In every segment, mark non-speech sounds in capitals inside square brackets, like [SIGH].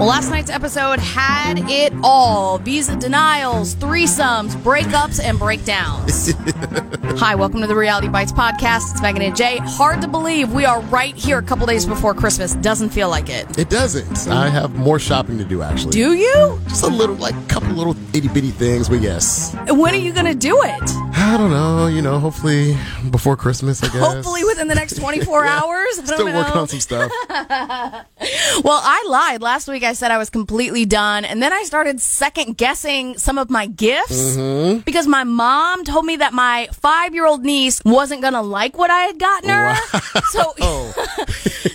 Well, last night's episode had it all visa denials, threesomes, breakups, and breakdowns. [LAUGHS] Hi, welcome to the Reality Bites podcast. It's Megan and Jay. Hard to believe we are right here a couple days before Christmas. Doesn't feel like it. It doesn't. I have more shopping to do, actually. Do you? Just a little, like a couple little itty bitty things, but yes. When are you going to do it? I don't know. You know, hopefully before Christmas, I guess. Hopefully within the next 24 [LAUGHS] Yeah. hours. I Still working on some stuff. [LAUGHS] Well, I lied. Last week I said I was completely done. And then I started second guessing some of my gifts Mm-hmm. because my mom told me that my five year old niece wasn't going to like what I had gotten her. [LAUGHS] So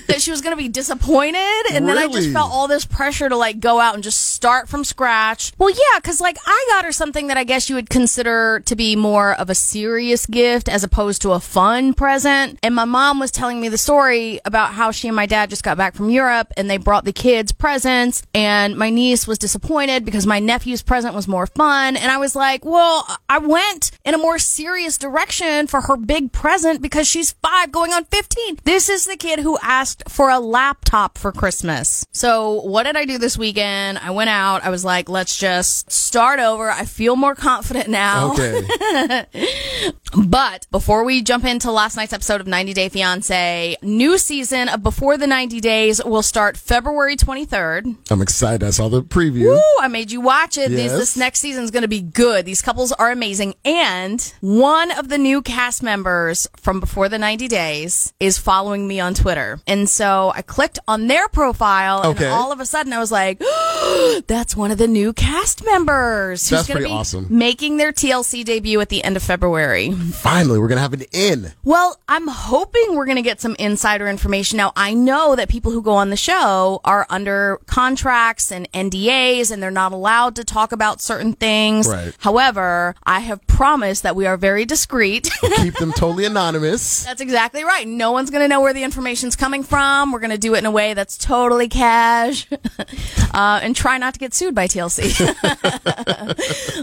that she was going to be disappointed. And then I just felt all this pressure to like go out and just start from scratch. Well, yeah, because like I got her something that I guess you would consider to be more of a serious gift as opposed to a fun present. And my mom was telling me the story about how she and my dad just got back from Europe and they brought the kids presents. And my niece was disappointed because my nephew's present was more fun. And I was like, well, I went in a more serious direction for her big present because she's five going on 15. This is the kid who asked for a laptop for Christmas. So what did I do this weekend? I went out. I was like, let's just start over. I feel more confident now. Okay. [LAUGHS] [LAUGHS] But before we jump into last night's episode of 90 Day Fiance, new season of Before the 90 Days will start February 23rd. I'm excited. I saw the preview. Woo, I made you watch it. These, Yes. this next season is going to be good. These couples are amazing. And one of the new cast members from Before the 90 Days is following me on Twitter. And so I clicked on their profile Okay. and all of a sudden I was like, [GASPS] that's one of the new cast members who's going to pretty be awesome. making their TLC debut at the end of February. Finally, we're going to have an in. Well, I'm hoping we're going to get some insider information. Now, I know that people who go on the show are under contracts and NDAs and they're not allowed to talk about certain things. Right. However, I have promised that we are very discreet. Keep them totally [LAUGHS] anonymous. That's exactly right. No one's going to know where the information's coming from. We're going to do it in a way that's totally cash [LAUGHS] uh, and try not to get sued by TLC.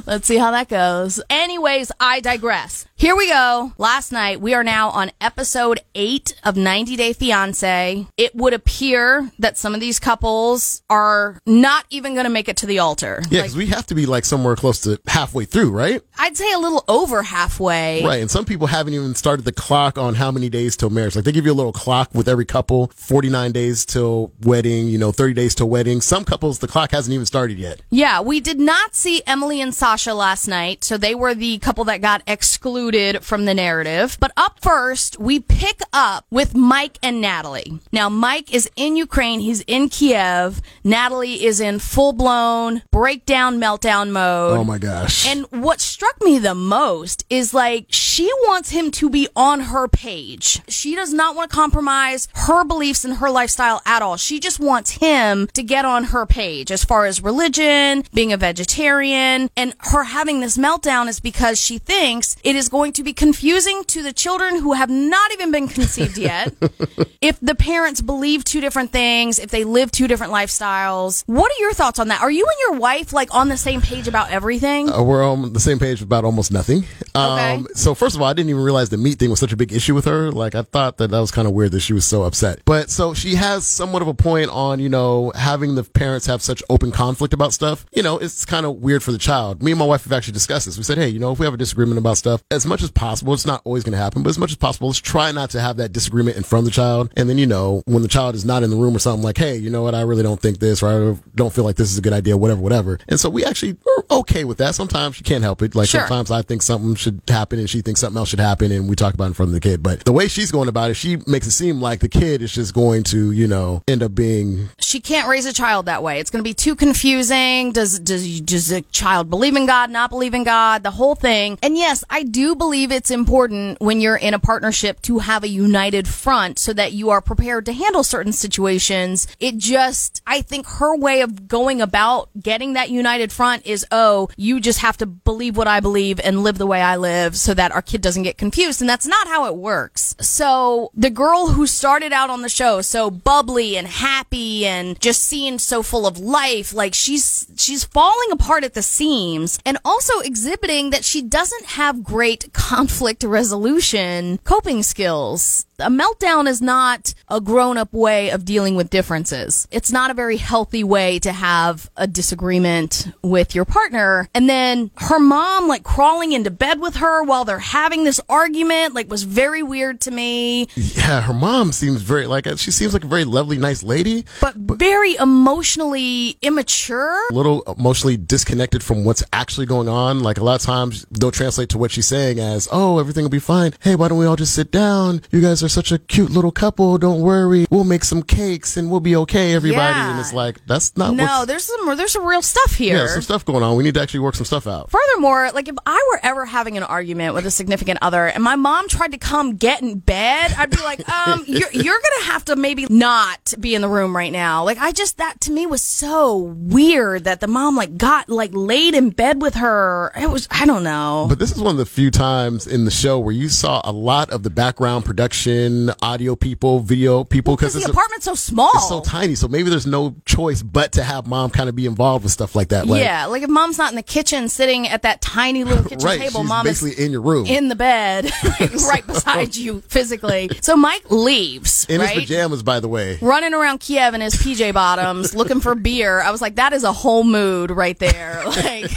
[LAUGHS] Let's see how that goes. Anyways, I digress. Here we go. Last night, we are now on episode eight of 90 Day Fiance. It would appear that some of these couples are not even going to make it to the altar. Yeah, Like, because we have to be like somewhere close to halfway through, right? I'd say a little over halfway. Right. And some people haven't even started the clock on how many days till marriage. Like they give you a little clock with every couple 49 days till wedding, you know, 30 days till wedding. Some couples, the clock hasn't even started yet. Yeah, we did not see Emily and Sasha last night, so they were the couple that got excluded from the narrative. But up first, we pick up with Mike and Natalie. Now, Mike is in Ukraine, he's in Kiev. Natalie is in full blown breakdown, meltdown mode. Oh my gosh. And what struck me the most is like she wants him to be on her page. She does not want to compromise her beliefs and her lifestyle at all. She just wants him to get on her page as far as religion, being a vegetarian, and her having this meltdown is because she thinks it is going to be confusing to the children who have not even been conceived yet. [LAUGHS] if the parents believe two different things, if they live two different lifestyles. What are your thoughts on that? Are you and your wife like on the same page about everything? Uh, we're on the same page about almost nothing. Um, Okay. So first of all, I didn't even realize the meat thing was such a big issue with her. Like I thought that that was kind of weird that she was so upset. But so she has somewhat of a point on, you know, having the parents have such open conflict about stuff. You know, it's kind of weird for the child. Me and my wife have actually discussed this. We said, hey, you know, if we have a disagreement about stuff, as much as possible, it's not always going to happen, but as much as possible, let's try not to have that disagreement in front of the child. And then, you know, when the child is not in the room or something like, hey, you know what, I really don't think this, or I don't feel like this is a good idea, whatever, whatever. And so we actually are okay with that. Sometimes you can't help it. Like Sure. sometimes I think something should happen and she thinks something else should happen and we talk about it in front of the kid. But the way she's going about it, she makes it seem like the kid is just going to, you know, end up being she can't raise a child that way. It's going to be too confusing. Does does does a child believe in God, not believe in God, the whole thing? And yes, I do believe it's important when you're in a partnership to have a united front so that you are prepared to handle certain situations. It just I think her way of going about getting that united front is oh, you just have to believe what I believe and live the way I live so that our kid doesn't get confused. And that's not how it works. So the girl who started out on the show so bubbly and happy and just seemed so full of life, like she's she's falling apart at the seams and also exhibiting that she doesn't have great conflict resolution coping skills. A meltdown is not a grown up way of dealing with differences. It's not a very healthy way to have a disagreement with your partner. And then her mom, like crawling into bed with her while they're having this argument, like was very weird to me. Yeah, her mom seems very like she seems like a very lovely, nice lady, but, but very emotionally immature. A little emotionally disconnected from what's actually going on. Like a lot of times they'll translate to what she's saying as, "Oh, everything will be fine. Hey, why don't we all just sit down? You guys are such a cute little couple. Don't worry. We'll make some cakes and we'll be okay, everybody." Yeah. And it's like that's not. No, there's some there's some real stuff here. Yeah, some stuff going on. We need to actually work some stuff out. Furthermore, like if I were ever having an argument with a significant other and my mom tried to come get in bed, I'd be like, um, [LAUGHS] you're, you're gonna have to maybe not be in the room right now. Like I just that to me was so weird that the mom like got like laid in bed with her. It was I don't know. But this is one of the few times in the show where you saw a lot of the background production, audio people, video people because the apartment's so small, it's so tiny. So maybe there's no choice but to have mom kind of be involved with stuff like that. Like, yeah, like if mom's not in the kitchen sitting at that tiny little [LAUGHS] kitchen right, table, mom basically is in your room, in the bed, [LAUGHS] [LAUGHS] right beside you physically. So Mike leaves in right? his pajamas, by the way, running around Kiev in his PJ bottoms, looking for beer. I was like, that is a whole mood right there. Like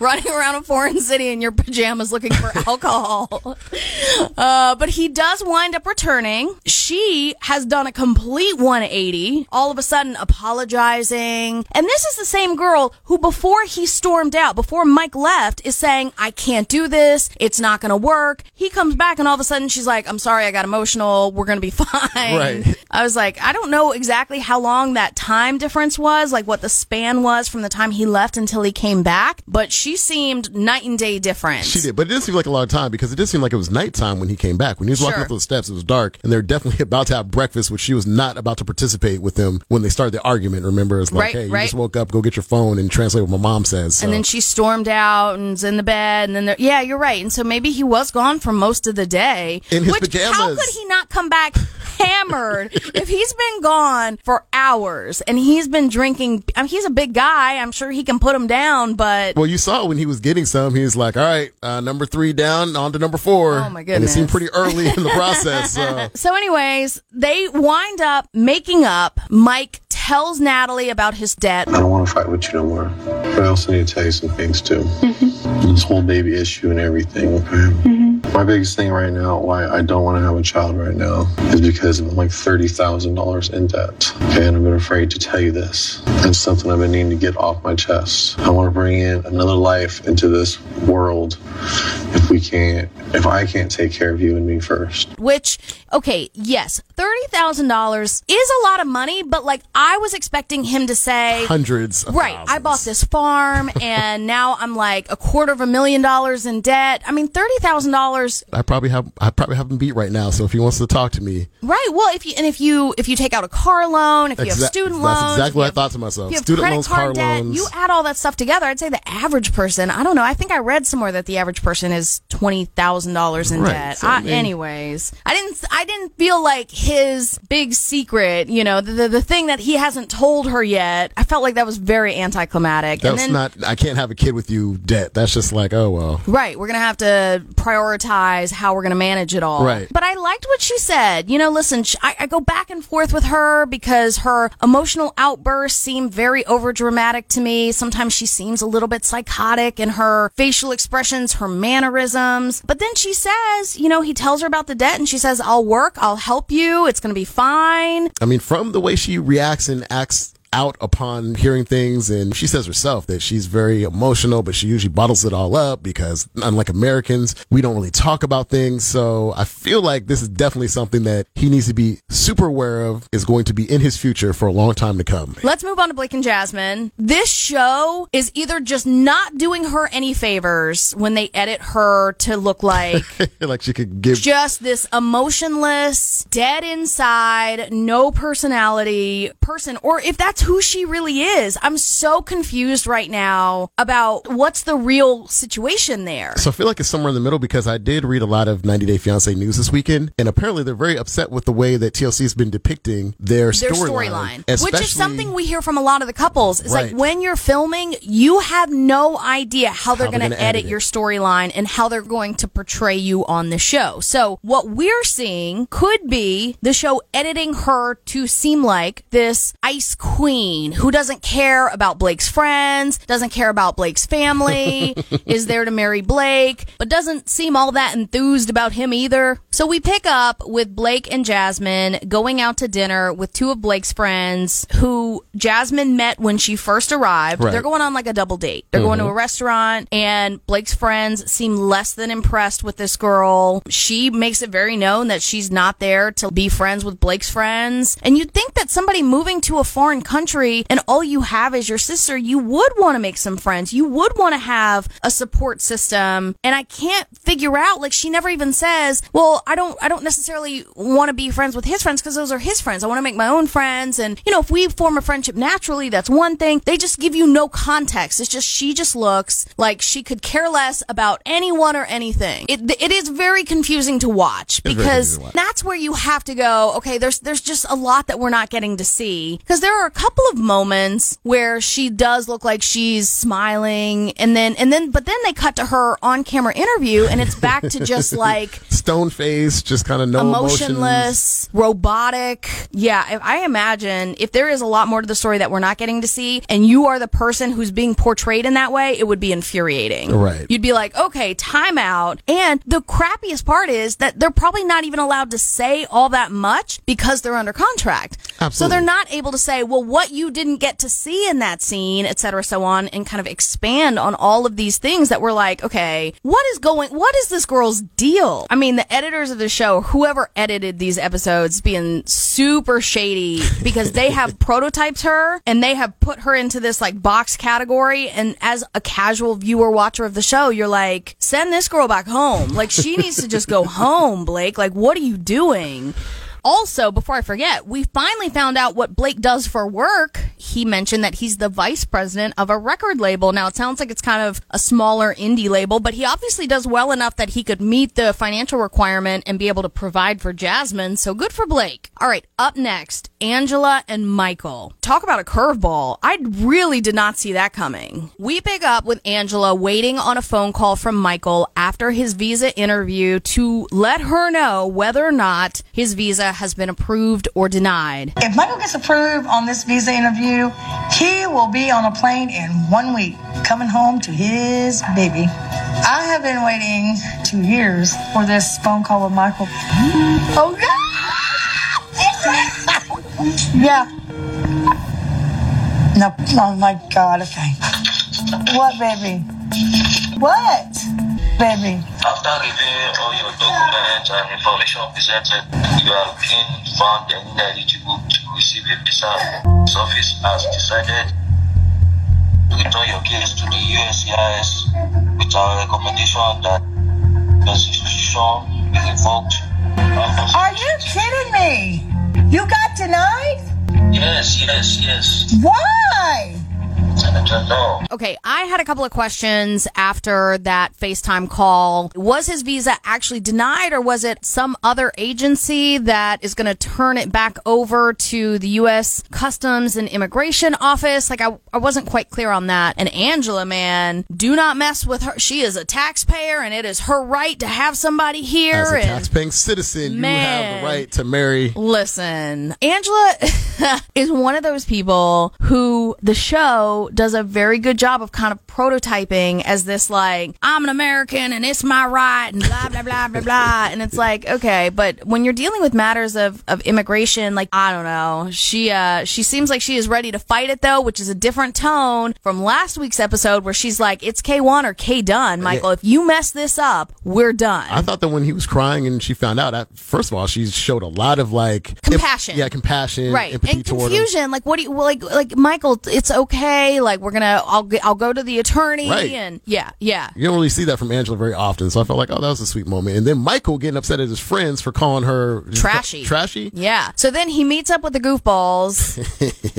running around a foreign city in your pajamas looking for [LAUGHS] alcohol. Uh, but he does wind up returning. She has done a complete 180, all of a sudden apologizing. And this is the same girl who, before he stormed out, before Mike left, is saying, I can't do this. It's not going to work. He comes back and all of a sudden she's like, I'm sorry, I got emotional. We're going to be [LAUGHS] fine. Right. I was like, I don't know exactly how long that time difference was, like what the span was from the time he left until he came back, but she seemed night and day different. She did, but it didn't seem like a lot of time because it did seem like it was nighttime when he came back. When he was walking Sure. up those steps, it was dark, and they're definitely [LAUGHS] about to have breakfast, which she was not about to participate with them when they started the argument. Remember, it's like, Right, hey, you just woke up, go get your phone and translate what my mom says. So. And then she stormed out and's in the bed, and then yeah, you're right. And so maybe he was gone for most of the day. In his which, How could he not come back hammered if he's been gone for hours and he's been drinking? I mean, he's a big guy. I'm sure he can put him down, but Well, you saw when he was getting some, he was like, all right, uh, number three down, on to number four. Oh, my And it seemed pretty early in the process. So. [LAUGHS] So, anyways, they wind up making up. Mike tells Natalie about his debt. I don't want to fight with you no more. But I also need to tell you some things too. Mm-hmm. This whole baby issue and everything, okay? Mm-hmm. My biggest thing right now, why I don't want to have a child right now, is because I'm like $30,000 in debt. Okay, and I've been afraid to tell you this. It's something I've been needing to get off my chest. I want to bring in another life into this world if we can't, if I can't take care of you and me first. Which, okay, yes, thirty thousand dollars is a lot of money, but like I was expecting him to say, Hundreds. Of Right. I bought this farm [LAUGHS] and now I'm like a quarter of a million dollars in debt. I mean, $30,000. I probably have I probably have him beat right now. So if he wants to talk to me, Right. Well, if you, and if you, if you take out a car loan, if you have student loans. That's exactly what I thought to myself. have Student credit loans, card car debt, loans. you add all that stuff together. I'd say the average person, I don't know. I think I read somewhere that the average person is $20,000 in Right, debt. so, I, I mean- anyways, I didn't, I didn't feel like his big secret, you know, the, the, the thing that he hasn't told her yet. I felt like that was very anticlimactic. and That's then, not. I can't have a kid with you. Debt. That's just like, oh well. Right. We're going to have to prioritize how we're going to manage it all. Right. But I liked what she said. You know, listen, sh I, I go back and forth with her because her emotional outbursts seem very overdramatic to me. Sometimes she seems a little bit psychotic in her facial expressions, her mannerisms. But then she says, you know, he tells her about the debt and she says, I'll work, I'll help you, it's going to be fine. I mean, from the way she reacts and acts out upon hearing things. And she says herself that she's very emotional, but she usually bottles it all up because unlike Americans, we don't really talk about things. So I feel like this is definitely something that he needs to be super aware of is going to be in his future for a long time to come. Let's move on to Blake and Jasmine. This show is either just not doing her any favors when they edit her to look like [LAUGHS] like she could give just this emotionless, dead inside, no personality person, or if that's who she really is. I'm so confused right now about what's the real situation there. So I feel like it's somewhere in the middle because I did read a lot of 90 Day Fiance news this weekend, and apparently they're very upset with the way that TLC has been depicting their, their storyline, which is something we hear from a lot of the couples. It's Right. like when you're filming, you have no idea how they're going to edit edit it. your storyline and how they're going to portray you on the show. So what we're seeing could be the show editing her to seem like this ice queen who doesn't care about Blake's friends, doesn't care about Blake's family, [LAUGHS] is there to marry Blake, but doesn't seem all that enthused about him either. So we pick up with Blake and Jasmine going out to dinner with two of Blake's friends who Jasmine met when she first arrived. Right. They're going on like a double date. They're going to mm-hmm. a restaurant and Blake's friends seem less than impressed with this girl. She makes it very known that she's not there to be friends with Blake's friends. And you'd think that somebody moving to a foreign country and all you have is your sister, you would want to make some friends. You would want to have a support system. And I can't figure out, like she never even says, well, I don't, I don't necessarily want to be friends with his friends because those are his friends. I want to make my own friends. And, you know, if we form a friendship naturally, that's one thing. They just give you no context. It's just, she just looks like she could care less about anyone or anything. It, it is very confusing to watch because to watch. that's where you have to go, okay, there's, there's just a lot that we're not getting to see. Because there are a couple of moments where she does look like she's smiling and then, and then, but then they cut to her on camera interview and it's back to just [LAUGHS] like, stone face, just kind of no emotions. emotionless, robotic. Yeah, I I imagine if there is a lot more to the story that we're not getting to see, and you are the person who's being portrayed in that way, it would be infuriating. Right. You'd be like, okay, time out. And the crappiest part is that they're probably not even allowed to say all that much because they're under contract. So they're not able to say, well, what you didn't get to see in that scene, et cetera, so on, and kind of expand on all of these things that we're like, okay, what is going, what is this girl's deal? I mean, the editors of the show, whoever edited these episodes, being super shady [LAUGHS] because they have prototyped her and they have put her into this like box category. And as a casual viewer watcher of the show, you're like, send this girl back home. Like she needs to just go [LAUGHS] home, Blake. Like, what are you doing? Also, before I forget, we finally found out what Blake does for work. He mentioned that he's the vice president of a record label. Now, it sounds like it's kind of a smaller indie label, but he obviously does well enough that he could meet the financial requirement and be able to provide for Jasmine. So good for Blake. All right, up next, Angela and Michael. Talk about a curveball. I really did not see that coming. We pick up with Angela waiting on a phone call from Michael after his visa interview to let her know whether or not his visa has been approved or denied. If Michael gets approved on this visa interview, he will be on a plane in one week, coming home to his baby. I have been waiting two years for this phone call with Michael. Oh God! [LAUGHS] yeah. No, oh my God. Okay. What, baby? What, baby? After reviewing all your documents and information presented, you have been found ineligible to receive a visa. This office has decided to return your case to the USCIS with our recommendation that the institution be revoked. Are you kidding me? You got denied? Yes, yes, yes. Why? I don't know. Okay, I had a couple of questions after that FaceTime call. Was his visa actually denied or was it some other agency that is going to turn it back over to the U.S. Customs and Immigration Office? Like, I, I wasn't quite clear on that. And Angela, man, do not mess with her. She is a taxpayer and it is her right to have somebody here. As a and taxpaying citizen, you have the right to marry. Listen, Angela [LAUGHS] is one of those people who the show does a very good job of kind of prototyping as this like I'm an American and it's my right and blah blah blah blah blah. And it's like okay, but when you're dealing with matters of of immigration, like I don't know, she uh she seems like she is ready to fight it though, which is a different tone from last week's episode where she's like it's K1 or K done, Michael. If you mess this up, we're done. I thought that when he was crying and she found out, I, first of all, she showed a lot of like Compassion. yeah, compassion, right empathy and toward him. confusion like what do you well, like like michael it's okay like we're gonna i'll i'll go to the attorney Right. and yeah yeah You don't really see that from Angela very often, so I felt like, oh, that was a sweet moment. And then Michael getting upset at his friends for calling her Trashy. trashy. yeah so then he meets up with the goofballs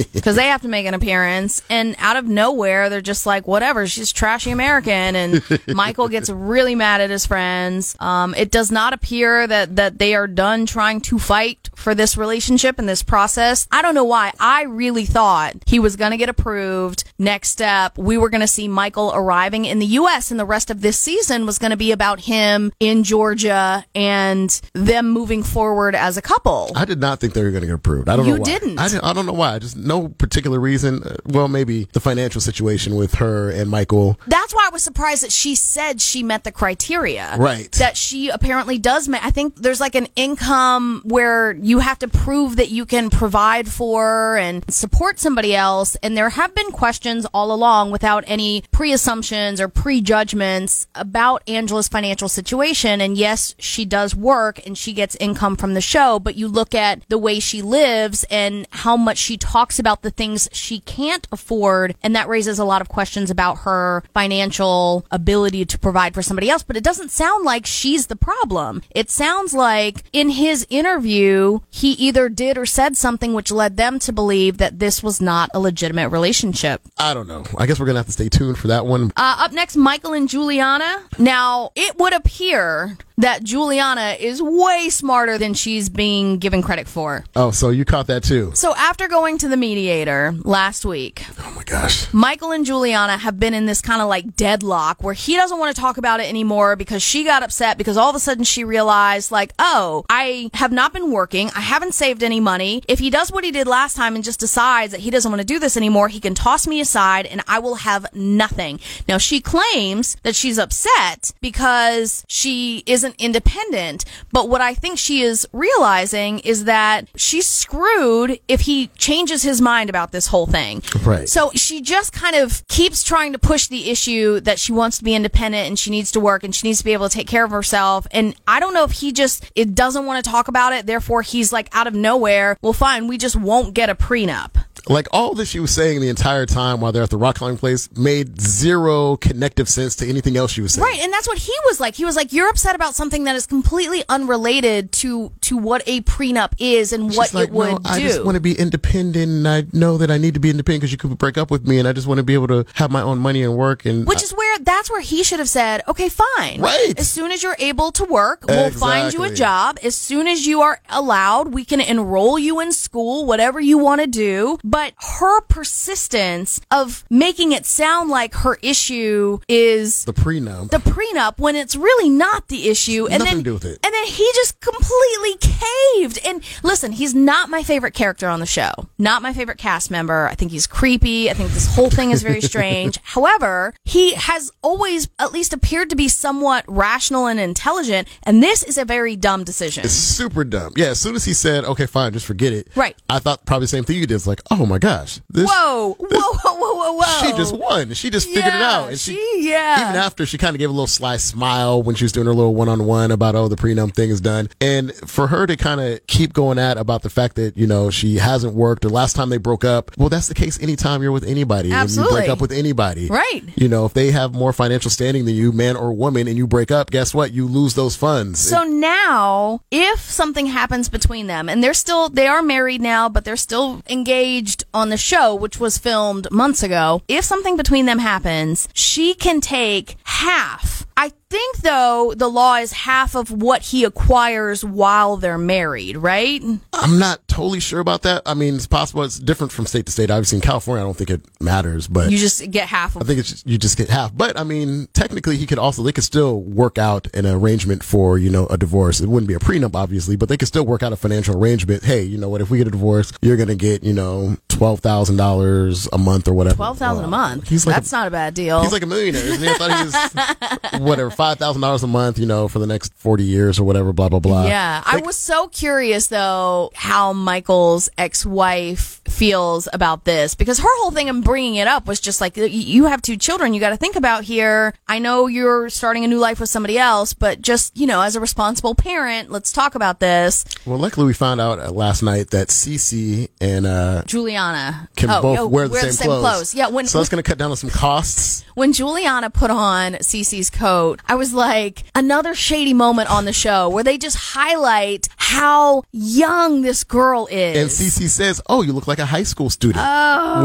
[LAUGHS] because they have to make an appearance and out of nowhere they're just like whatever she's trashy american and [LAUGHS] michael gets really mad at his friends um, it does not appear that that they are done trying to fight for this relationship and this process i don't know why i really thought he was going to get approved next up we were going to see michael arriving in the us and the rest of this season was going to be about him in georgia and them moving forward as a couple I did not think they were going to get approved. I don't You know why. didn't. I, didn't- I don't know why. Just no particular reason. Uh, Well, maybe the financial situation with her and Michael. That's why I was surprised that she said she met the criteria. Right. That she apparently does. Ma- I think there's like an income where you have to prove that you can provide for and support somebody else. And there have been questions all along without any pre assumptions or prejudgments about Angela's financial situation. And yes, she does work and she gets income from the show, but you look at the way she lives and how much she talks about the things she can't afford. And that raises a lot of questions about her financial ability to provide for somebody else. But it doesn't sound like she's the problem. It sounds like in his interview, he either did or said something which led them to believe that this was not a legitimate relationship. I don't know. I guess we're going to have to stay tuned for that one. Uh, up next, Michael and Juliana. Now, it would appear that Juliana is way smarter than she's being given credit for. Oh, so you caught that too. So, after going to the mediator last week, Oh my gosh. Michael and Juliana have been in this kind of like deadlock where he doesn't want to talk about it anymore because she got upset because all of a sudden she realized, like, oh, I have not been working. I haven't saved any money. If he does what he did last time and just decides that he doesn't want to do this anymore, he can toss me aside and I will have nothing. Now, she claims that she's upset because she isn't independent. But what I think she is realizing is that she's screwed if he changes his mind about this whole thing. Right. So she just kind of keeps trying to push the issue that she wants to be independent and she needs to work and she needs to be able to take care of herself. And I don't know if he just it doesn't want to talk about it. Therefore, he's like out of nowhere. Well, fine, we just won't get a prenup. Like all that she was saying the entire time while they're at the rock climbing place made zero connective sense to anything else she was saying. Right, and that's what he was like. He was like, "You're upset about something that is completely unrelated to to what a prenup is and what like, it would no, do." I just want to be independent, and I know that I need to be independent because you could break up with me, and I just want to be able to have my own money and work. And Which is where that's where he should have said, okay, fine. Right. As soon as you're able to work, we'll find you a job. As soon as you are allowed, we can enroll you in school, whatever you want to do. But her persistence of making it sound like her issue is the prenup. the prenup when it's really not the issue. And Nothing then, to do with it. And then he just completely caved. And listen, he's not my favorite character on the show. Not my favorite cast member. I think he's creepy. I think this whole thing is very [LAUGHS] strange. However, he has always at least appeared to be somewhat rational and intelligent. And this is a very dumb decision. It's super dumb. Yeah, as soon as he said, "Okay, fine, just forget it," Right. I thought probably the same thing you did. It's like, "Oh my gosh, this Whoa, whoa, whoa, whoa, whoa, whoa. she just won. She just figured it out." And she, she- yeah. Even after she kind of gave a little sly smile when she was doing her little one-on-one about, "Oh, the prenup thing is done," and for her to kind of keep going at about the fact that you know she hasn't worked. The last time they broke up, well, that's the case anytime you're with anybody and you Absolutely. break up with anybody, Right. You know, if they have more financial standing than you, man or woman, and you break up, guess what? You lose those funds. So now, if something happens between them, and they're still, they are married now, but they're still engaged on the show, which was filmed months ago. If something between them happens, she can take half I think though the law is half of what he acquires while they're married, right? I'm not totally sure about that. I mean, it's possible it's different from state to state. Obviously, in California, I don't think it matters, but You just get half I think it's just, you just get half. But I mean, technically, he could also they could still work out an arrangement for you know a divorce. It wouldn't be a prenup, obviously, but they could still work out a financial arrangement. Hey, you know what? If we get a divorce, you're gonna get you know twelve thousand dollars a month or whatever. twelve thousand a month. He's like That's a, not a bad deal. He's like a millionaire. I thought he was [LAUGHS] whatever five thousand dollars a month, you know, for the next forty years or whatever. Blah blah blah. Yeah, I was so curious though how Michael's ex-wife feels about this because her whole thing in bringing it up was just like you have two children you got to think about here. I know you're starting a new life with somebody else, but just, you know, as a responsible parent, let's talk about this. Well, luckily we found out uh, last night that Cece and uh, Juliana can oh, both oh, wear the same, clothes. Yeah, when so that's going to cut down on some costs. when Juliana put on Cece's coat, I was like, another shady moment on the show where they just highlight how young this girl is. And Cece says, "Oh, you look like a high school student,"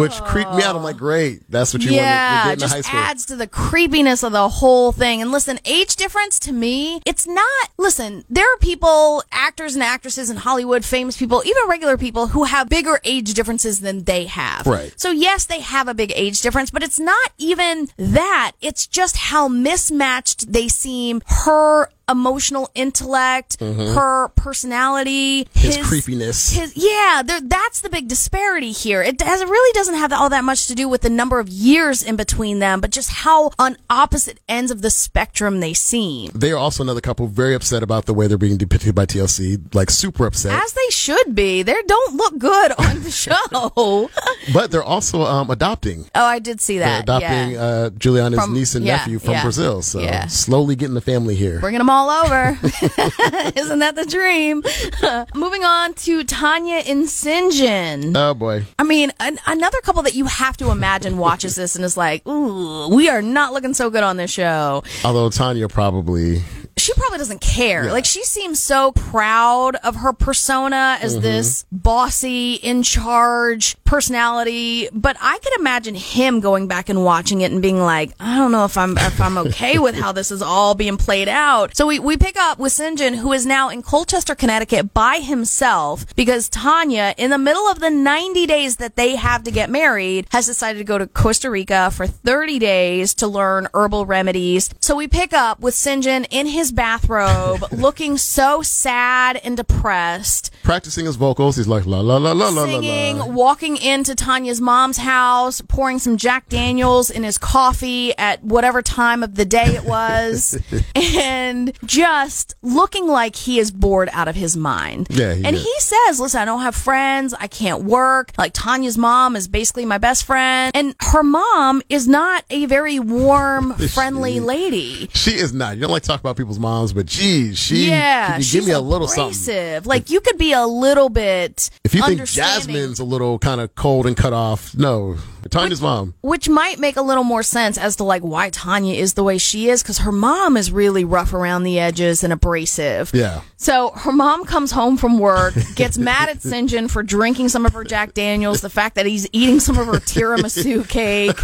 which oh. creeped me out. I'm like, "Great, that's what you yeah, want in just high school." adds to the creepiness of the whole thing. And listen, age difference to me, it's not. Listen, there are people, actors and actresses in Hollywood, famous people, even regular people who have bigger age differences than they have. Right. So yes, they have a big age difference, but it's not even that. It's just how mismatched they seem. Her emotional intellect, her personality, Mm-hmm. His creepiness. his yeah, there, that's the big disparity here. It has it really doesn't have all that much to do with the number of years in between them, but just how on opposite ends of the spectrum they seem. they are also another couple very upset about the way they're being depicted by TLC, like super upset. As they should be. They don't look good on the [LAUGHS] show. [LAUGHS] but they're also um, adopting. Oh, I did see They're that. adopting yeah. uh, Juliana's From- niece and yeah, nephew from yeah, Brazil. So slowly getting the family here. Bringing them all over. [LAUGHS] Isn't that the dream? [LAUGHS] Moving on to Tanya and Syngin. Oh boy. I mean, an, another couple that you have to imagine watches this and is like, ooh, we are not looking so good on this show. Although Tanya probably She probably doesn't care. Like, she seems so proud of her persona as Mm-hmm. this bossy, in charge personality. But I could imagine him going back and watching it and being like, I don't know if I'm, if I'm okay with how this is all being played out. So we, we pick up with Syngin, who is now in Colchester, Connecticut by himself because Tanya, in the middle of the 90 days that they have to get married, has decided to go to Costa Rica for 30 days to learn herbal remedies. So we pick up with Syngin in his bathrobe, [LAUGHS] looking so sad and depressed practicing his vocals. He's like la la la la la la singing, walking into Tanya's mom's house, pouring some Jack Daniels in his coffee at whatever time of the day it was, [LAUGHS] and just looking like he is bored out of his mind. Yeah, he and is. he says, "Listen, I don't have friends. I can't work. Like Tanya's mom is basically my best friend, and her mom is not a very warm, [LAUGHS] friendly lady." She is not. You don't like talk about people's moms, but geez, she yeah, could you she's give me a little something. abrasive. Like you could be a little bit. If you think. Jasmine's a little kind of cold and cut off, no. Tanya's mom. which might make a little more sense as to like why Tanya is the way she is because her mom is really rough around the edges and abrasive. Yeah. So her mom comes home from work, gets [LAUGHS] mad at Syngin for drinking some of her Jack Daniels, the fact that he's eating some of her tiramisu [LAUGHS] cake.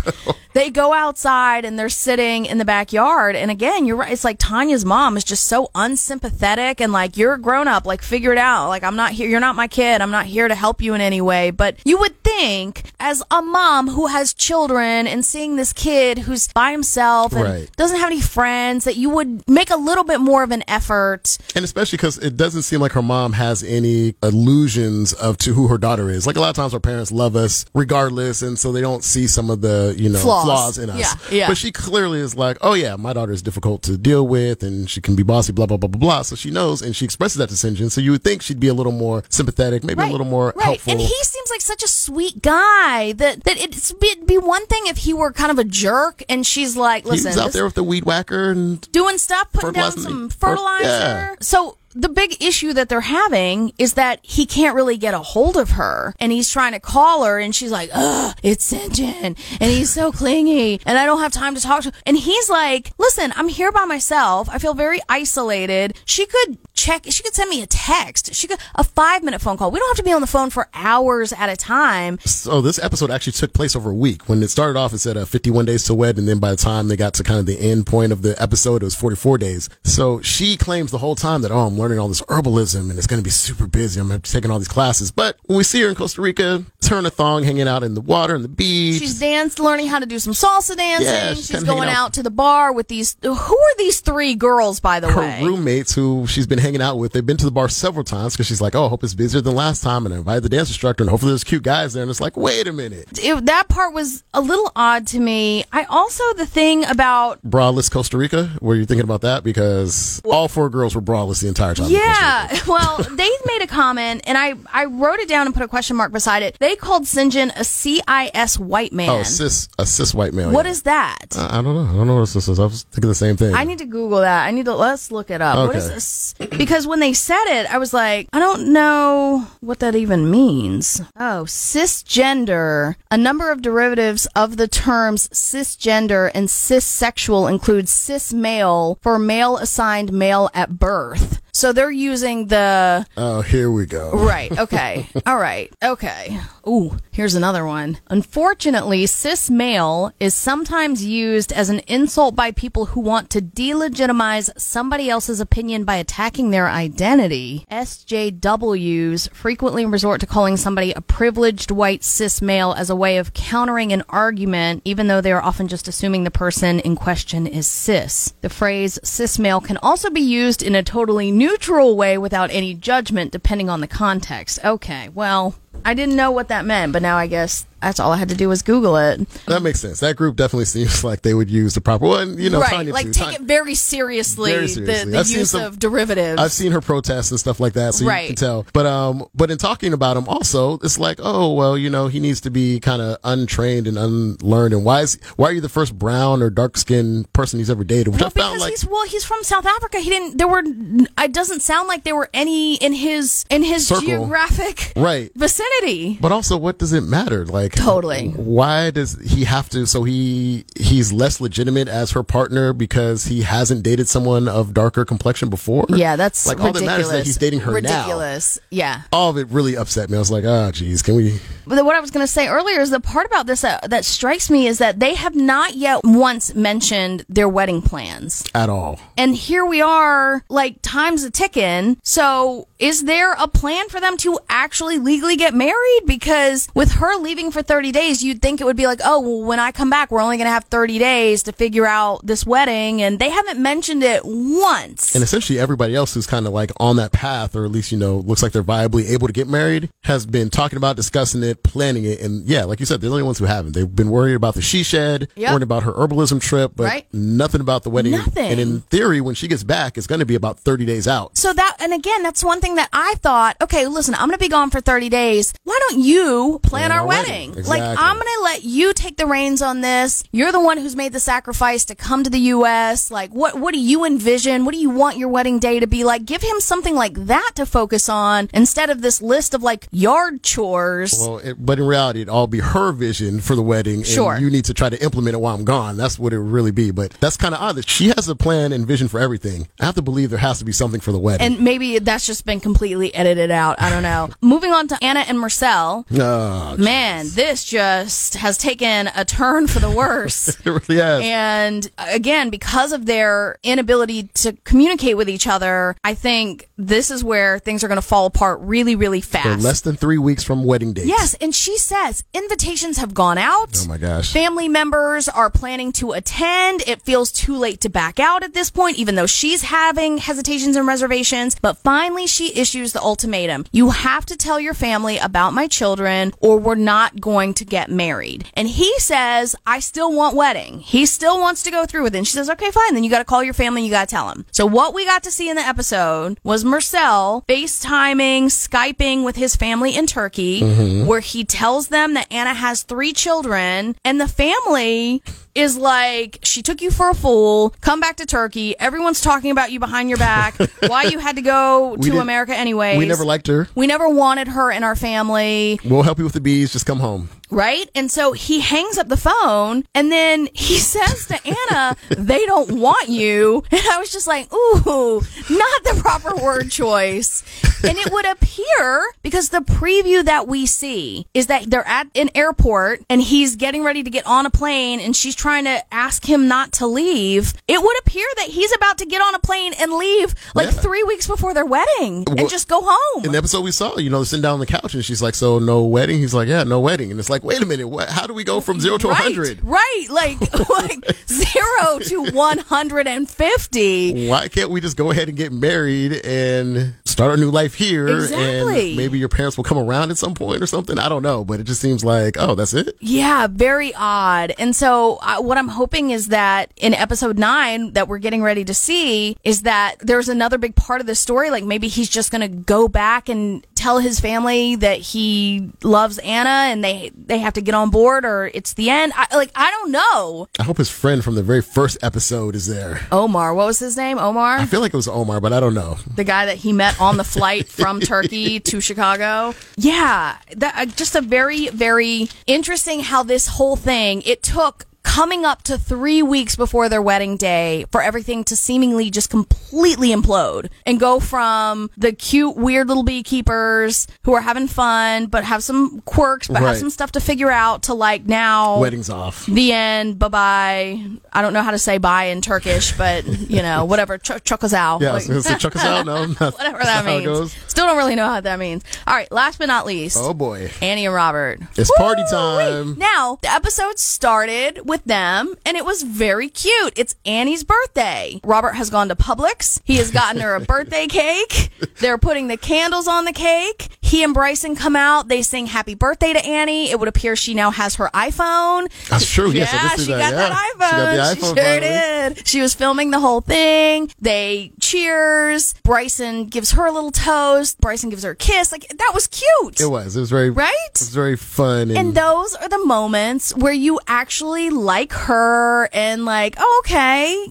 They go outside and they're sitting in the backyard. And again, you're right. It's like Tanya's mom is just so unsympathetic and like, you're a grown up, like figure it out. Like, I'm not here. You're not my kid. I'm not here to help you in any way. But you would think as a mom who has children and seeing this kid who's by himself and Right. doesn't have any friends that you would make a little bit more of an effort And especially because it doesn't seem like her mom has any illusions of to who her daughter is. Like a lot of times our parents love us regardless, and so they don't see some of the, you know, Flaws. flaws, in us. Yeah, yeah. But she clearly is like, oh yeah, my daughter is difficult to deal with and she can be bossy, blah, blah, blah, blah, blah. So she knows and she expresses that to Syngin. So you would think she'd be a little more sympathetic, maybe a little more right. helpful. And he seems like such a sweet guy that that it's, it'd be one thing if he were kind of a jerk and she's like, He listen, was out there with the weed whacker and doing stuff, putting down some fertilizer. yeah. So the big issue that they're having is that he can't really get a hold of her and he's trying to call her and she's like, ugh, it's Syngin. And he's so clingy and I don't have time to talk to And he's like, listen, I'm here by myself. I feel very isolated. She could check, she could send me a text. She could, a five minute phone call. We don't have to be on the phone for hours at a time. So this episode actually took place over a week. When it started off, it said uh, 51 days to wed. And then by the time they got to kind of the end point of the episode, it was 44 days. So she claims the whole time that, oh, I'm learning all this herbalism and it's going to be super busy. I'm taking all these classes. But when we see her in Costa Rica, it's her in a thong hanging out in the water and the beach. She's danced, learning how to do some salsa dancing. Yeah, she's she's going out. out to the bar with these. Who are these three girls, by the her way? roommates who she's been hanging out with. They've been to the bar several times because she's like, oh, I hope it's busier than last time. And I invited the dance instructor and hopefully there's cute guys there. And it's like, wait a minute. It- that part was a little odd to me. I also the thing about Braless Costa Rica, were you thinking about that? Because all four girls were braless the entire time. yeah, [LAUGHS] well, they made a comment, and I I wrote it down and put a question mark beside it. They called Syngin a CIS white man. Oh, cis, a cis white male. What yeah. is that? I I don't know. I don't know what this is. I was thinking the same thing. I need to Google that. I need to let's look it up. What is Okay. this? Because when they said it, I was like, I don't know what that even means. Oh, cisgender. A number of derivatives of the terms cisgender and cissexual include cis male for male assigned male at birth. So they're using the oh, here we go. Right. Okay. [LAUGHS] All right. Okay. Ooh, here's another one. Unfortunately, cis male is sometimes used as an insult by people who want to delegitimize somebody else's opinion by attacking their identity. SJWs frequently resort to calling somebody a privileged white cis male as a way of countering an argument, even though they are often just assuming the person in question is cis. The phrase cis male can also be used in a totally neutral way without any judgment, depending on the context. Okay, well, I didn't know what that meant, but now I guess that's all I had to do was Google it. That makes sense. That group definitely seems like they would use the proper one. You know, right, Tanya like too. take Tanya- it very seriously, Very the, seriously. the seen use some- of derivatives. I've seen her protests and stuff like that, so Right. you can tell. But um, but in talking about him, also, it's like, oh well, you know, he needs to be kind of untrained and unlearned. And why is why are you the first brown or dark skinned person he's ever dated? Which Well, I found because like he's well, he's from South Africa. He didn't. There were. It doesn't sound like there were any in his in his Circle. geographic right. vicinity. But also, what does it matter? Like, Totally. Why does he have to? So he he's less legitimate as her partner because he hasn't dated someone of darker complexion before. Yeah, that's like all that ridiculous. matters is that he's dating her now. ridiculous. Yeah. All of it really upset me. I was like, oh, geez, can we? But what I was going to say earlier is the part about this that, that strikes me is that they have not yet once mentioned their wedding plans. At all. And here we are, like, time's a ticking. So, is there a plan for them to actually legally get married? Because with her leaving for 30 days, you'd think it would be like, oh, well, when I come back, we're only going to have 30 days to figure out this wedding. And they haven't mentioned it once. And essentially everybody else who's kind of like on that path, or at least, you know, looks like they're viably able to get married, has been talking about, discussing it, planning it. And yeah, like you said, they're the only ones who haven't. They've been worried about the she shed, Yep. worried about her herbalism trip, but Right. nothing about the wedding. Nothing. And in theory, when she gets back, it's going to be about 30 days out. So that, and again, that's one thing that I thought, okay, listen, I'm going to be gone for 30 days. Why don't you plan, Plan our, our wedding? wedding. Like, I'm going to let you take the reins on this. You're the one who's made the sacrifice to come to the U.S. Like, what, what do you envision? What do you want your wedding day to be like? Give him something like that to focus on instead of this list of like yard chores. Well, it, but in reality, it'd all be her vision for the wedding. And Sure. You need to try to implement it while I'm gone. That's what it would really be. But that's kind of odd that she has a plan and vision for everything. I have to believe there has to be something for the wedding. and maybe that's just been completely edited out. I don't know. [LAUGHS] Moving on to Anna and Mursel. Oh, Man, this just has taken a turn for the worse. [LAUGHS] it really has. And again, because of their inability to communicate with each other, I think this is where things are going to fall apart really, really They're fast. less than three weeks from wedding day. yes, and she says invitations have gone out. Oh my gosh. Family members are planning to attend. It feels too late to back out at this point, even though she's having hesitations and reservations. But finally, she issues the ultimatum. You have to tell your family about my children or we're not going to get married. And he says, I still want wedding. He still wants to go through with it. And she says, okay, fine. Then you got to call your family. and You got to tell them. So what we got to see in the episode was Mursel FaceTiming, Skyping with his family in Turkey, mm-hmm. where he tells them that Anna has three children and the family is like, she took you for a fool. Come back to Turkey. Everyone's talking about you behind your back. [LAUGHS] Why you had to go to America anyway. We never liked her. We never wanted her in our family. We'll help you with the bees. Just come home. Right? And so he hangs up the phone and then he [LAUGHS] says to Anna, they don't want you. And I was just like, ooh, not the proper word choice. And it would appear because the preview that we see is that they're at an airport and he's getting ready to get on a plane and she's trying to ask him not to leave. It would appear that he's about to get on a plane and leave like Yeah. three weeks before their wedding Well, and just go home. In the episode we saw, you know, sitting down on the couch and she's like, "So no wedding?" He's like, "Yeah, no wedding." And it's like, "Wait a minute, what? How do we go from zero to right, hundred? Right, like [LAUGHS] like zero to one hundred and fifty. Why can't we just go ahead and get married and start a new life here? Exactly. And maybe your parents will come around at some point or something. I don't know, but it just seems like, oh, that's it. Yeah, very odd. And so, uh, what I'm hoping is that in episode nine that we're getting ready to see is that there's another big part of the story. Like maybe he's just going to go back and tell his family that he loves Anna and they they have to get on board, or it's the end. I, like I don't know. I hope his friend from the very first episode is there. Omar, what was his name? Omar. I feel like it was Omar, but I don't know. the guy that he met on the flight from Turkey [LAUGHS] to Chicago. Yeah, that, uh, just a very, very interesting how this whole thing it took coming up to three weeks before their wedding day for everything to seemingly just completely implode and go from the cute, weird little beekeepers who are having fun but have some quirks but have some stuff to figure out to like now Wedding's off. the end. Bye bye. I don't know how to say bye in Turkish, but you know, [LAUGHS] whatever. Ch- chuck us out. Yeah, Like- so, out. No, [LAUGHS] whatever that means. goes. Still don't really know how that means. All right, last but not least, Oh boy, Anny and Robert. It's party Woo-wee. time. Now, the episode started with them, and it was very cute. It's Anny's birthday. Robert has gone to Publix. He has gotten her a [LAUGHS] birthday cake. They're putting the candles on the cake. He and Bryson come out. They sing happy birthday to Anny. It would appear she now has her iPhone. that's true. Yeah, did see she that. got yeah. that iPhone. She got the iPhone. She sure finally. did. She was filming the whole thing. They cheers. Bryson gives her a little toast. Bryson gives her a kiss. Like that was cute. It was. It was very Right? It was very fun. And, And those are the moments where you actually like her and like, oh, okay,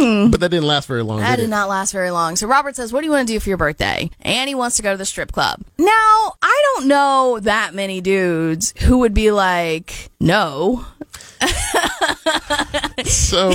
mm. but that didn't last very long. that did did not last very long. So Robert says, what do you want to do for your birthday? Anny wants to go to the strip club. Now, I don't know that many dudes who would be like, no. So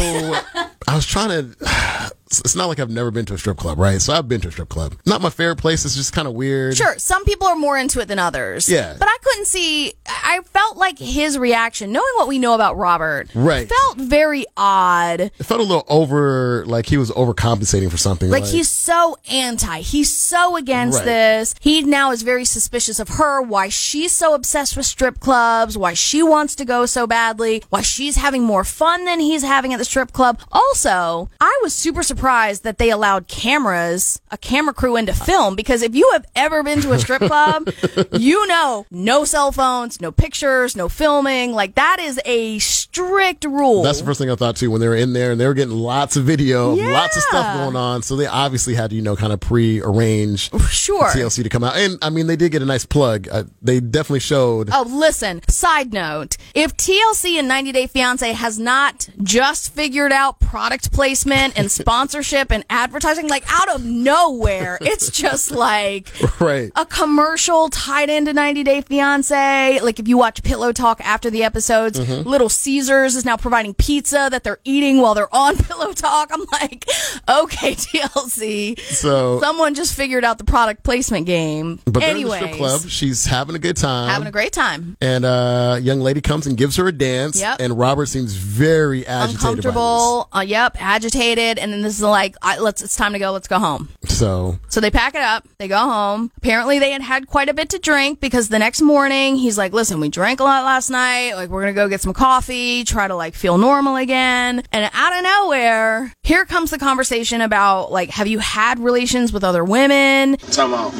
I was trying to. It's not like I've never been to a strip club, right? So I've been to a strip club. Not my favorite place. It's just kind of weird. Sure, some people are more into it than others. Yeah. But I couldn't see, I felt like his reaction, knowing what we know about Robert, Right. felt very odd. It felt a little over, like he was overcompensating for something. Like he's so anti. He's so against Right. this. He now is very suspicious of her, why she's so obsessed with strip clubs, why she wants to go so badly, why she's having more fun than he's having at the strip club. Also, I was super surprised that they allowed cameras, a camera crew into film because if you have ever been to a strip [LAUGHS] club, you know no cell phones, no pictures, no filming. Like that is a strict rule. That's the first thing I thought too when they were in there and they were getting lots of video, lots of stuff going on. So they obviously had to, you know, kind of pre-arrange Sure. TLC to come out. And I mean, they did get a nice plug. Uh, they definitely showed. Oh, listen, side note. If TLC and 90 Day Fiance has not just figured out product placement and [LAUGHS] sponsorship and advertising, like out of nowhere, it's just like [LAUGHS] Right. a commercial tied into 90 Day Fiance. Like if you watch Pillow Talk after the episodes, Mm-hmm. Little Caesars is now providing pizza that they're eating while they're on [LAUGHS] Pillow Talk. I'm like, okay, TLC. So- someone just figured out the product placement game. But the strip club. She's having a good time. having a great time. and uh, a young lady comes and gives her a dance. Yep. And Robert seems very agitated uncomfortable. Uh, yep, agitated, and then this is like, I, let's. It's time to go. Let's go home. So So they pack it up. They go home. Apparently, they had had quite a bit to drink because the next morning he's like, "Listen, we drank a lot last night. Like, we're gonna go get some coffee, try to like feel normal again." And out of nowhere, here comes the conversation about like, have you had relations with other women? Time out.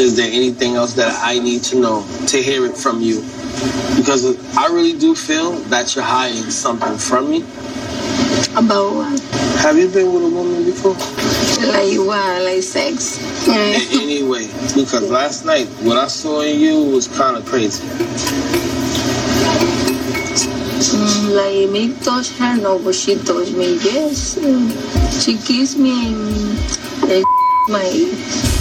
Is there anything else that I need to know to hear it from you? Because I really do feel that you're hiding something from me. About what? Have you been with a woman before? Like what? Like sex? In any way. Because last night, what I saw in you was kind of crazy. Mm, like me touch her? No, but she touched me. Yes. She kissed me and, and [LAUGHS] my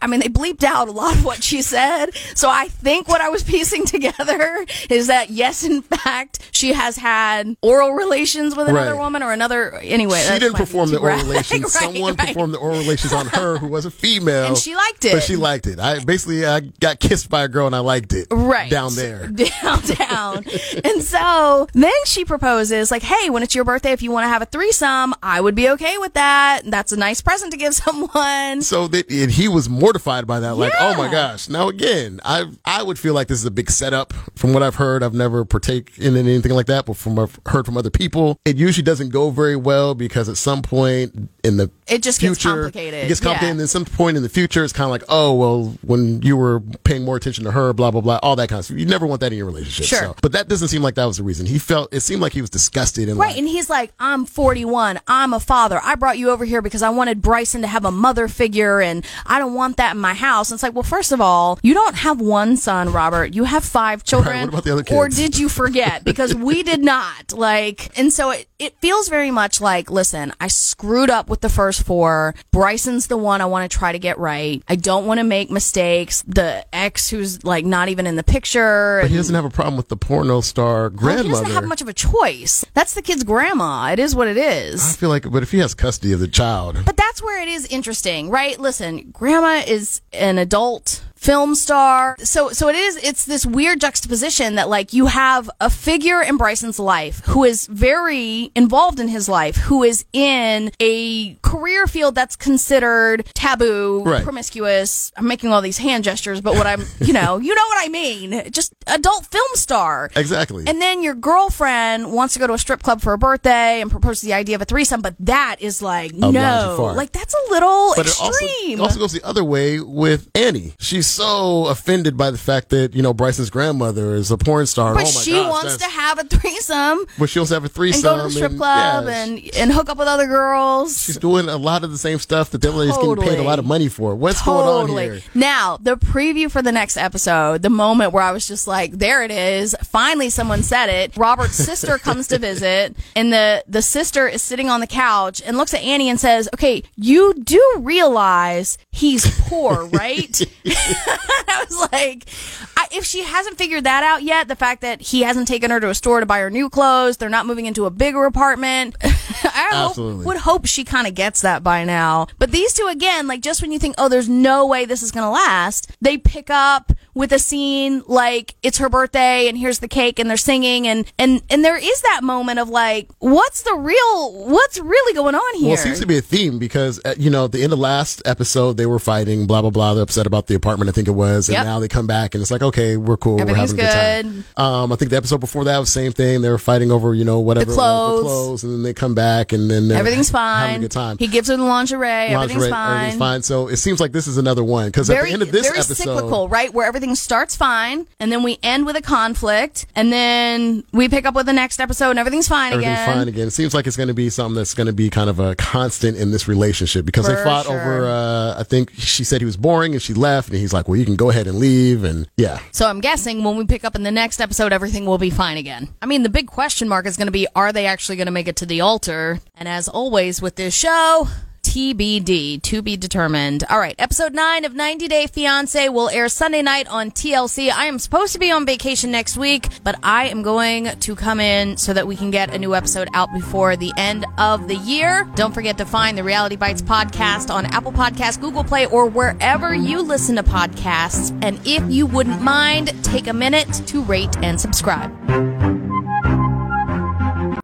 I mean, they bleeped out a lot of what she said. So I think what I was piecing [LAUGHS] together is that yes, in fact, she has had oral relations with another Right. woman or another. Anyway, She didn't perform the [LAUGHS] oral relations. Right, Someone right. performed the oral relations on her who was a female. And she liked it. But she liked it. I basically I got kissed by a girl and I liked it. Right. Down there. [LAUGHS] Down, down. and so then she proposes, like, hey, when it's your birthday, if you want to have a threesome, I would be okay with that. That's a nice present to give someone. So that and he was mortified by that. Like, oh my gosh. Now again, I I would feel like this is a big setup. From what I've heard, I've never partake in anything like that, but from what I've heard from other people, it usually doesn't go very well because at some point in the It just gets future, complicated. It gets complicated. Yeah. And at some point in the future, it's kind of like, oh well, when you were paying more attention to her, blah blah blah, all that kind of stuff. You never want that in your relationship. Sure. So. But that doesn't seem like that was the reason. He felt it seemed like he was disgusted and Right, like, and he's like, I'm 41. I'm a father. I brought you over here because I wanted Bryson to have a mother figure, and I don't want that in my house. And it's like, well, first of all, you don't have one son, Robert. You have five [LAUGHS] children. what about the other Or did you forget? Because we [LAUGHS] did not. Like, and so it, it feels very much like, listen, I screwed up with the first four. Bryson's the one I want to try to get right. I don't want to make mistakes. The ex who's like not even in the picture. but he doesn't have a problem with the porno star Well, grandmother. he doesn't have much of a choice. That's the kid's grandma. It is what it is. I feel like, but if he has custody of the child, But that's where it is interesting, right? Listen, grandma is an adult film star. So so it is it's this weird juxtaposition that like you have a figure in Bryson's life who is very involved in his life, who is in a career field that's considered taboo, Right. promiscuous. I'm making all these hand gestures, but what I'm, [LAUGHS] you know, you know what I mean. Just adult film star. exactly. And then your girlfriend wants to go to a strip club for her birthday and proposes the idea of a threesome, but that is like too no, like that's a little But it also, extreme. it also goes the other way with Anny. She's so offended by the fact that, you know, Bryson's grandmother is a porn star. but oh my she gosh, wants to have a threesome But she wants to have a threesome and go to the strip club yeah, and and hook up with other girls. She's doing a lot of the same stuff that other lady's getting paid a lot of money for. What's totally. going on here? Now, the preview for the next episode, the moment where I was just like, there it is. Finally someone said it. Robert's sister [LAUGHS] comes to visit and the, the sister is sitting on the couch and looks at Anny and says, okay, you do realize he's poor, right? [LAUGHS] [LAUGHS] I was like, I, if she hasn't figured that out yet, the fact that he hasn't taken her to a store to buy her new clothes, they're not moving into a bigger apartment. [LAUGHS] I hope, would hope she kind of gets that by now. But these two, again, like just when you think, oh, there's no way this is going to last, they pick up with a scene like it's her birthday and here's the cake and they're singing and and and there is that moment of like what's the real what's really going on here Well, it seems to be a theme because, uh, you know, at the end of last episode, they were fighting, blah, blah, blah. They're upset about the apartment, I think it was. And Yep. now they come back and it's like, okay, we're cool. Everything's we're having a good time. Um, I think the episode before that was the same thing. They were fighting over, you know, whatever. was, clothes. clothes. And then they come back and then they're everything's having fine a good time. he gives her the lingerie, everything's fine Everything's fine. So it seems like this is another one because at the end of this very episode, cyclical, right? Where everything starts fine, and then we end with a conflict, and then we pick up with the next episode, and everything's fine everything's again. fine again. It seems like it's going to be something that's going to be kind of a constant in this relationship because they fought sure. over. Uh, I think she said he was boring and she left, and he's like, "Well, you can go ahead and leave." And yeah, So I'm guessing when we pick up in the next episode, everything will be fine again. I mean, the big question mark is going to be: Are they actually going to make it to the altar? And as always with this show. TBD, to be determined. All right, episode 9 of 90 Day Fiance will air Sunday night on TLC. I am supposed to be on vacation next week, but I am going to come in so that we can get a new episode out before the end of the year. Don't forget to find the Reality Bites podcast on Apple Podcasts, Google Play, or wherever you listen to podcasts. And if you wouldn't mind, take a minute to rate and subscribe.